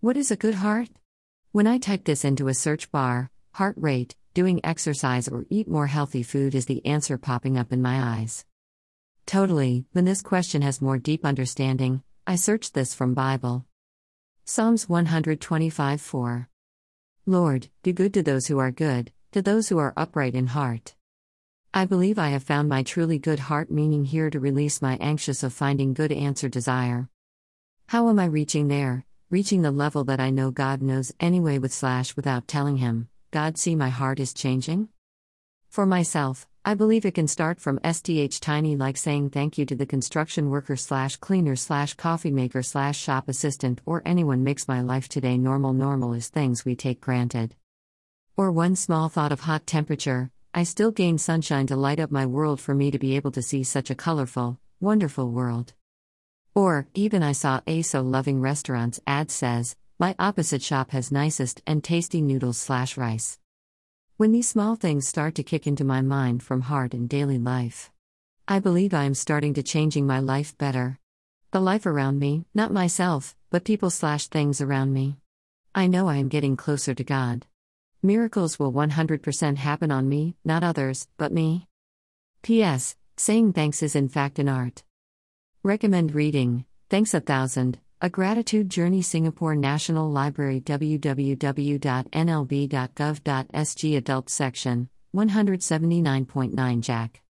What is a good heart? When I type this into a search bar, heart rate, doing exercise, or eat more healthy food is the answer popping up in my eyes. Totally, when this question has more deep understanding, I searched this from Bible. Psalms 125 4. Lord, do good to those who are good, to those who are upright in heart. I believe I have found my truly good heart meaning here to release my anxious of finding good answer desire. How am I reaching there? Reaching the level that I know God knows anyway with slash without telling him, God see my heart is changing? For myself, I believe it can start from STH tiny like saying thank you to the construction worker slash cleaner slash coffee maker slash shop assistant or anyone makes my life today normal normal is things we take granted. Or one small thought of hot temperature, I still gain sunshine to light up my world for me to be able to see such a colorful, wonderful world. Or, even I saw a so loving restaurants ad says, my opposite shop has nicest and tasty noodles slash rice. When these small things start to kick into my mind from heart and daily life, I believe I am starting to changing my life better. The life around me, not myself, but people slash things around me. I know I am getting closer to God. Miracles will 100% happen on me, not others, but me. P.S. Saying thanks is in fact an art. Recommend reading. Thanks a Thousand, A Gratitude Journey Singapore National Library www.nlb.gov.sg Adult Section. 179.9 Jack.